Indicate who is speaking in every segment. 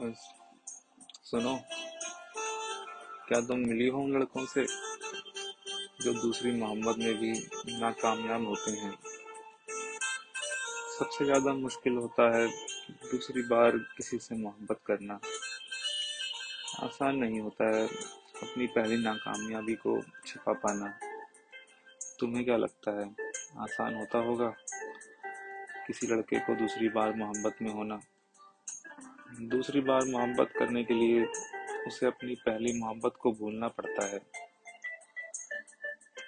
Speaker 1: सुनो। क्या तुम मिली हो उन लड़कों से जो दूसरी मोहब्बत में भी नाकामयाब होते हैं? सबसे ज़्यादा मुश्किल होता है दूसरी बार किसी से मोहब्बत करना। आसान नहीं होता है अपनी पहली नाकामयाबी को छिपा पाना। तुम्हें क्या लगता है, आसान होता होगा किसी लड़के को दूसरी बार मोहब्बत में होना? दूसरी बार मोहब्बत करने के लिए उसे अपनी पहली मोहब्बत को भूलना पड़ता है।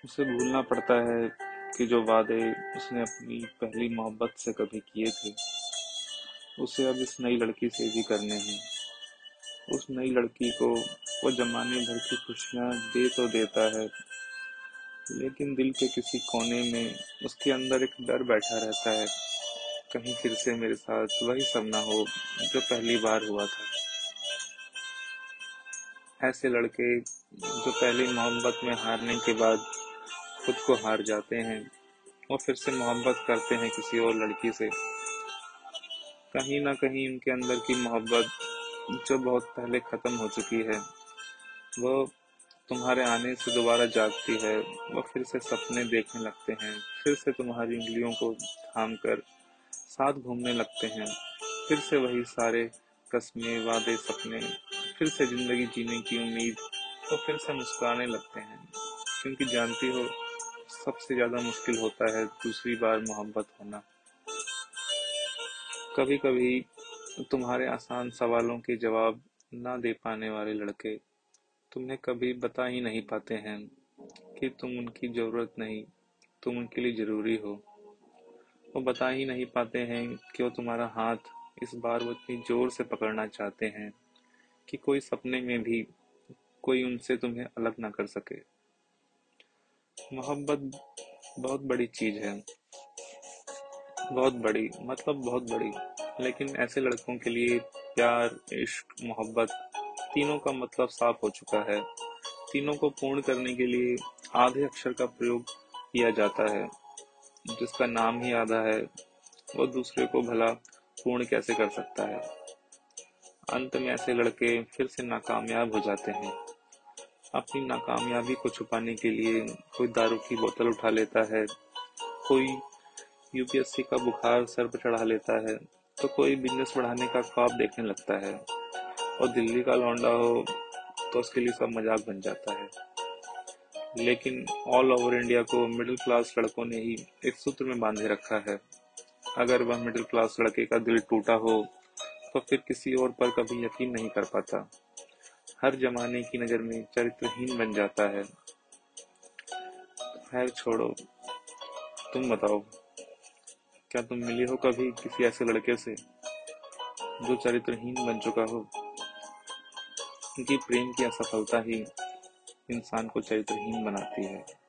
Speaker 1: उसे भूलना पड़ता है कि जो वादे उसने अपनी पहली मोहब्बत से कभी किए थे, उसे अब इस नई लड़की से भी करने हैं। उस नई लड़की को वो जमाने भर की खुशियाँ दे तो देता है, लेकिन दिल के किसी कोने में उसके अंदर एक डर बैठा रहता है। कहीं फिर से मेरे साथ वही सब ना हो जो पहली बार हुआ था। ऐसे लड़के जो पहली मोहब्बत में हारने के बाद खुद को हार जाते हैं और फिर से मोहब्बत करते हैं किसी और लड़की से। कहीं ना कहीं उनके अंदर की मोहब्बत जो बहुत पहले खत्म हो चुकी है, वो तुम्हारे आने से दोबारा जागती है वो फिर से सपने देखने लगते हैं। फिर से तुम्हारी उंगलियों को थाम कर साथ घूमने लगते हैं। फिर से वही सारे कस्में, वादे, सपने, फिर से ज़िंदगी जीने की उम्मीद और फिर से मुस्कुराने लगते हैं। क्योंकि जानती हो, सबसे ज़्यादा मुश्किल होता है दूसरी बार मोहब्बत होना। कभी कभी तुम्हारे आसान सवालों के जवाब ना दे पाने वाले लड़के तुम्हें कभी बता ही नहीं पाते हैं कि तुम उनकी ज़रूरत नहीं, तुम उनके लिए ज़रूरी हो। वो बता ही नहीं पाते हैं कि वो तुम्हारा हाथ इस बार वो इतनी ज़ोर से पकड़ना चाहते हैं कि कोई सपने में भी कोई उनसे तुम्हें अलग ना कर सके। मोहब्बत बहुत बड़ी चीज़ है। बहुत बड़ी मतलब बहुत बड़ी। लेकिन ऐसे लड़कों के लिए प्यार, इश्क, मोहब्बत तीनों का मतलब साफ़ हो चुका है। तीनों को पूर्ण करने के लिए आधे अक्षर का प्रयोग किया जाता है। जिसका नाम ही आधा है वो दूसरे को भला पूर्ण कैसे कर सकता है? अंत में ऐसे लड़के फिर से नाकामयाब हो जाते हैं। अपनी नाकामयाबी को छुपाने के लिए कोई दारू की बोतल उठा लेता है, कोई यूपीएससी का बुखार सर पर चढ़ा लेता है तो कोई बिज़नेस बढ़ाने का ख्वाब देखने लगता है, और दिल्ली का लौंडा हो तो उसके लिए सब मज़ाक बन जाता है। लेकिन ऑल ओवर इंडिया को मिडिल क्लास लड़कों ने ही एक सूत्र में बांधे रखा है। अगर वह मिडिल क्लास लड़के का दिल टूटा हो तो फिर किसी और पर कभी यकीन नहीं कर पाता। हर जमाने की नज़र में चरित्रहीन बन जाता है। खैर छोड़ो, तुम बताओ, क्या तुम मिली हो कभी किसी ऐसे लड़के से, जो चरित्रहीन बन चुका हो? क्योंकि प्रेम की असफलता ही इंसान को चरित्रहीन बनाती है।